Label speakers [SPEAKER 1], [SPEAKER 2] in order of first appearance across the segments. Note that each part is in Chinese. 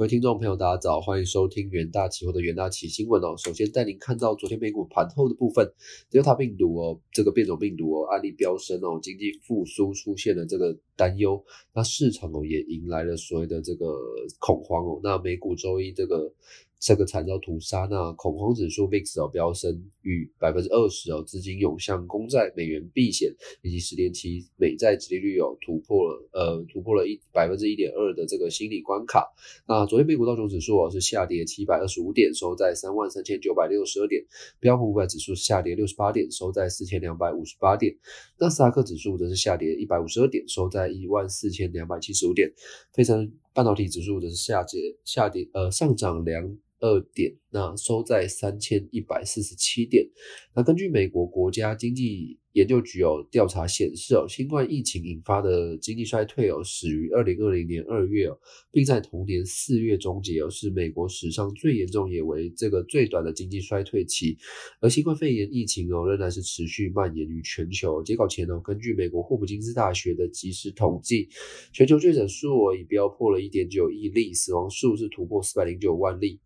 [SPEAKER 1] 各位听众朋友，大家早，欢迎收听元大期货的元大期新闻哦。首先带您看到昨天美股盘后的部分，Delta 病毒哦，这个变种病毒哦，案例飙升哦，经济复苏出现了这个担忧，那市场哦也迎来了所谓的这个恐慌哦。那美股周一这个。这个惨遭屠杀，那恐慌指数 VIX 哦飙升逾百分之二十哦，资金涌向公债、美元避险，以及十年期美债殖利率有突破了呃突破了一百分之一点二的这个心理关卡。那昨天美股道琼指数哦是下跌七百二十五点，收在三万三千九百六十二点；标普五百指数下跌六十八点，收在四千两百五十八点；纳斯达克指数则是下跌一百五十二点，收在一万四千两百七十五点。非常半导体指数则是下跌下跌呃上涨两。二点，那收在三千一百四十七点。那根据美国国家经济研究局有调查显示哦，新冠疫情引发的经济衰退哦，始于二零二零年二月哦，并在同年四月终结哦，是美国史上最严重也为这个最短的经济衰退期。而新冠肺炎疫情哦，仍然是持续蔓延于全球。截稿前哦，根据美国霍普金斯大学的即时统计，全球确诊数已飙破了一点九亿例，死亡数是突破四百零九万例。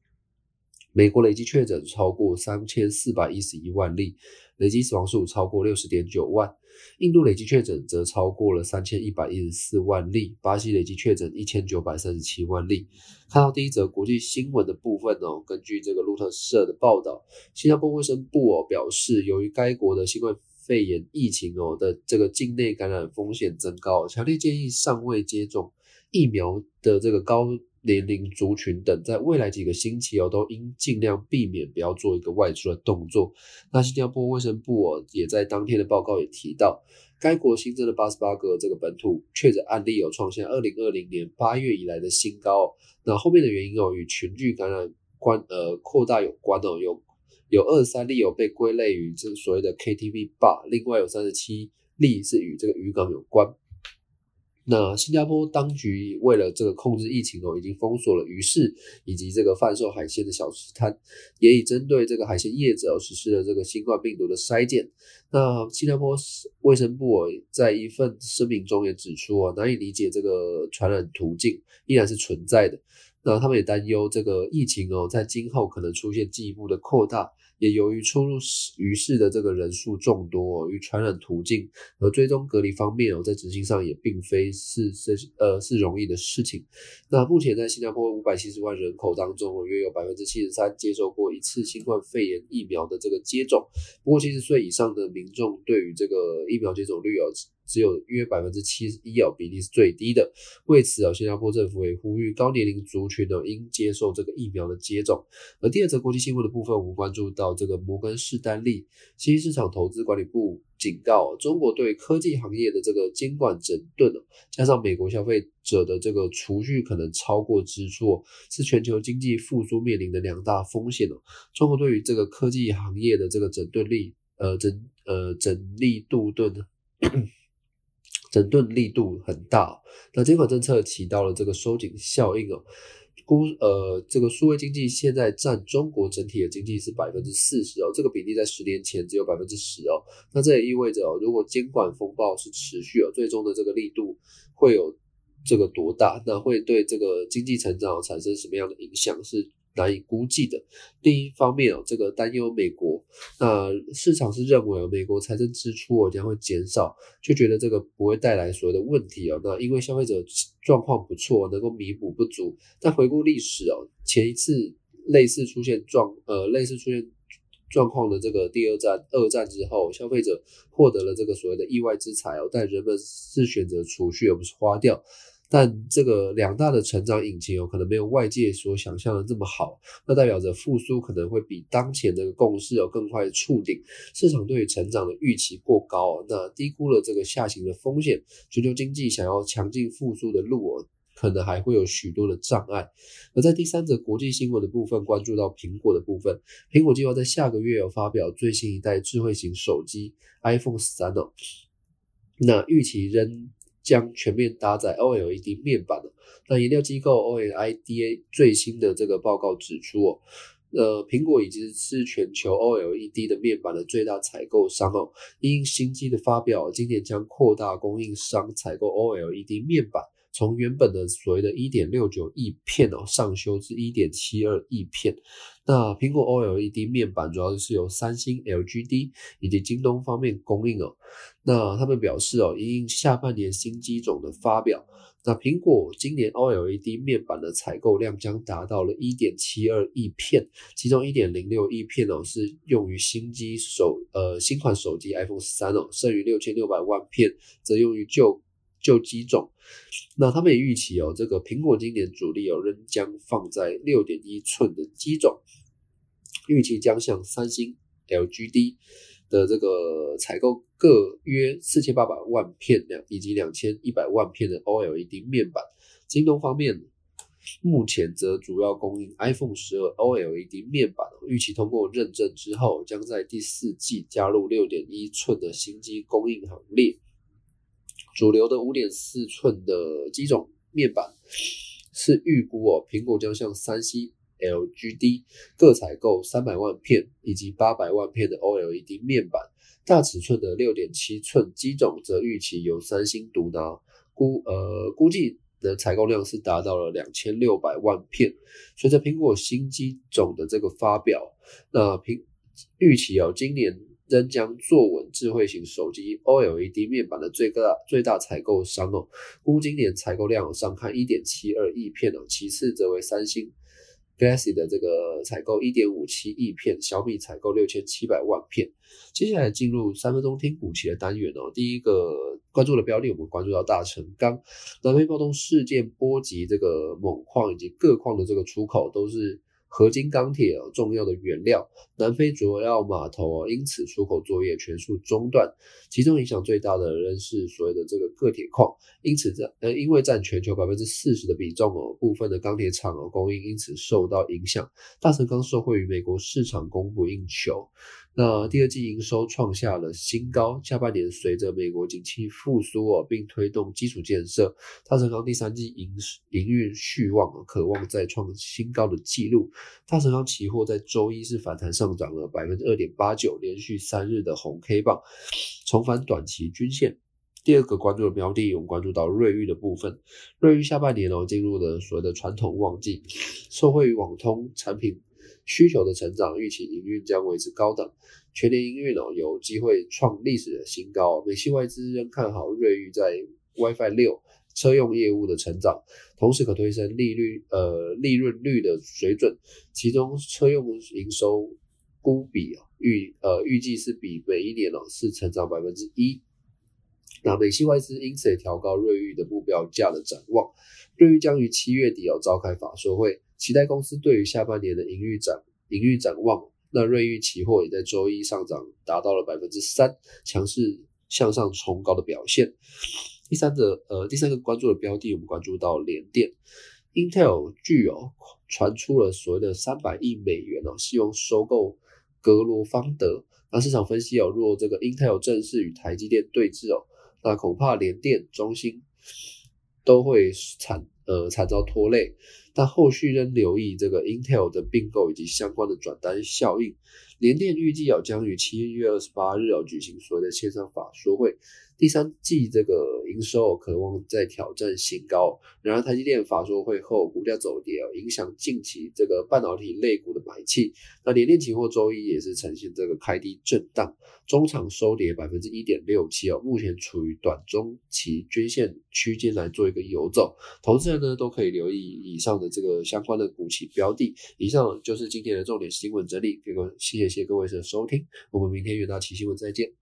[SPEAKER 1] 美国累计确诊超过三千四百一十一万例，累计死亡数超过六十点九万。印度累计确诊则超过了三千一百一十四万例，巴西累计确诊一千九百三十七万例。看到第一则国际新闻的部分哦，根据这个路透社的报道，新加坡卫生部哦表示，由于该国的新冠肺炎疫情哦的这个境内感染风险增高，强烈建议尚未接种疫苗的这个高。年龄族群等，在未来几个星期哦，都应尽量避免不要做一个外出的动作。那新加坡卫生部哦，也在当天的报告也提到，该国新增的八十八个这个本土确诊案例有创下二零二零年八月以来的新高。那后面的原因哦，与群聚感染关呃扩大有关哦，有有二十三例有被归类于这所谓的 KTV bar，另外有三十七例是与这个渔港有关。那新加坡当局为了这个控制疫情哦，已经封锁了鱼市以及这个贩售海鲜的小吃摊，也已针对这个海鲜业者实施了这个新冠病毒的筛检。那新加坡卫生部，在一份声明中也指出哦，难以理解这个传染途径依然是存在的。那他们也担忧这个疫情哦，在今后可能出现进一步的扩大。也由于出入于市的这个人数众多，与传染途径和追踪隔离方面哦，在执行上也并非是是呃是容易的事情。那目前在新加坡五百七十万人口当中，约有百分之七十三接受过一次新冠肺炎疫苗的这个接种。不过七十岁以上的民众对于这个疫苗接种率有。只有约百分之七十一哦，比例是最低的。为此哦，新加坡政府也呼吁高年龄族群呢应接受这个疫苗的接种。而第二则国际新闻的部分，我们关注到这个摩根士丹利新兴市场投资管理部警告，中国对科技行业的这个监管整顿，加上美国消费者的这个储蓄可能超过支出，是全球经济复苏面临的两大风险哦。中国对于这个科技行业的这个整顿力，呃整呃整力度顿呢？整顿力度很大，那监管政策起到了这个收紧效应哦。估呃，这个数位经济现在占中国整体的经济是百分之四十哦，这个比例在十年前只有百分之十哦。那这也意味着哦，如果监管风暴是持续哦，最终的这个力度会有这个多大？那会对这个经济成长产生什么样的影响？是？难以估计的。另一方面哦，这个担忧美国，那市场是认为美国财政支出哦将会减少，就觉得这个不会带来所谓的问题哦。那因为消费者状况不错，能够弥补不足。但回顾历史哦，前一次类似出现状呃类似出现状况的这个第二战二战之后，消费者获得了这个所谓的意外之财哦，但人们是选择储蓄而不是花掉。但这个两大的成长引擎有可能没有外界所想象的这么好，那代表着复苏可能会比当前的共识有更快的触顶。市场对于成长的预期过高，那低估了这个下行的风险。全球经济想要强劲复苏的路哦，可能还会有许多的障碍。而在第三则国际新闻的部分，关注到苹果的部分，苹果计划在下个月有发表最新一代智慧型手机 iPhone 十三哦，那预期仍。将全面搭载 OLED 面板的。那研究机构 OLEDA 最新的这个报告指出，哦，呃，苹果已经是全球 OLED 的面板的最大采购商哦。因新机的发表，今年将扩大供应商采购 OLED 面板，从原本的所谓的一点六九亿片哦，上修至一点七二亿片。那苹果 OLED 面板主要是由三星、LGD 以及京东方面供应哦。那他们表示哦，因下半年新机种的发表，那苹果今年 OLED 面板的采购量将达到了一点七二亿片，其中一点零六亿片哦是用于新机手呃新款手机 iPhone 十三哦，剩余六千六百万片则用于旧旧机种。那他们也预期哦，这个苹果今年主力哦仍将放在六点一寸的机种。预期将向三星、LGD 的这个采购各约四千八百万片两以及两千一百万片的 OLED 面板。京东方面目前则主要供应 iPhone 十二 OLED 面板，预期通过认证之后，将在第四季加入六点一寸的新机供应行列。主流的五点四寸的机种面板是预估哦，苹果将向三星。LGD 各采购三百万片以及八百万片的 OLED 面板，大尺寸的六点七寸机种则预期由三星独拿，估呃估计的采购量是达到了两千六百万片。随着苹果新机种的这个发表，那苹预期哦，今年仍将坐稳智慧型手机 OLED 面板的最大最大采购商哦，估今年采购量上看一点七二亿片哦，其次则为三星。Galaxy 的这个采购一点五七亿片，小米采购六千七百万片。接下来进入三分钟听股期的单元哦。第一个关注的标的，我们关注到大成钢南非暴动事件波及这个锰矿以及各矿的这个出口，都是。合金钢铁哦，重要的原料，南非主要码头，因此出口作业全数中断。其中影响最大的仍是所谓的这个铬铁矿，因此占呃，因为占全球百分之四十的比重哦，部分的钢铁厂哦供应因此受到影响。大成钢受惠于美国市场供不应求。那第二季营收创下了新高，下半年随着美国景气复苏哦，并推动基础建设，大成钢第三季营营运续旺，渴望再创新高的纪录。大成钢期货在周一是反弹上涨了百分之二点八九，连续三日的红 K 棒，重返短期均线。第二个关注的标的，我们关注到瑞昱的部分，瑞昱下半年哦进入了所谓的传统旺季，受惠于网通产品。需求的成长预期营运将维持高等，全年营运哦有机会创历史的新高。美系外资仍看好瑞昱在 WiFi 六车用业务的成长，同时可推升利率呃利润率的水准。其中车用营收估比啊预呃预计是比每一年哦是成长百分之一。那美系外资因此也调高瑞昱的目标价的展望。瑞昱将于七月底要召开法说会。期待公司对于下半年的盈余展盈余展望。那瑞昱期货也在周一上涨，达到了百分之三，强势向上冲高的表现。第三个呃，第三个关注的标的，我们关注到联电，Intel 具有传出了所谓的三百亿美元哦，希望收购格罗方德。那市场分析哦，若这个 Intel 正式与台积电对峙哦，那恐怕联电、中芯都会惨呃惨遭拖累。但后续仍留意这个 Intel 的并购以及相关的转单效应。联电预计要将于七月二十八日要举行所谓的线上法说会。第三季这个营收渴望再挑战新高，然而台积电法说会后股价走跌，影响近期这个半导体类股的买气。那联电期货周一也是呈现这个开低震荡，中场收跌百分之一点六七哦，目前处于短中期均线区间来做一个游走，投资人呢都可以留意以上的这个相关的股企标的。以上就是今天的重点新闻整理，各位谢谢谢各位的收听，我们明天元大奇新闻再见。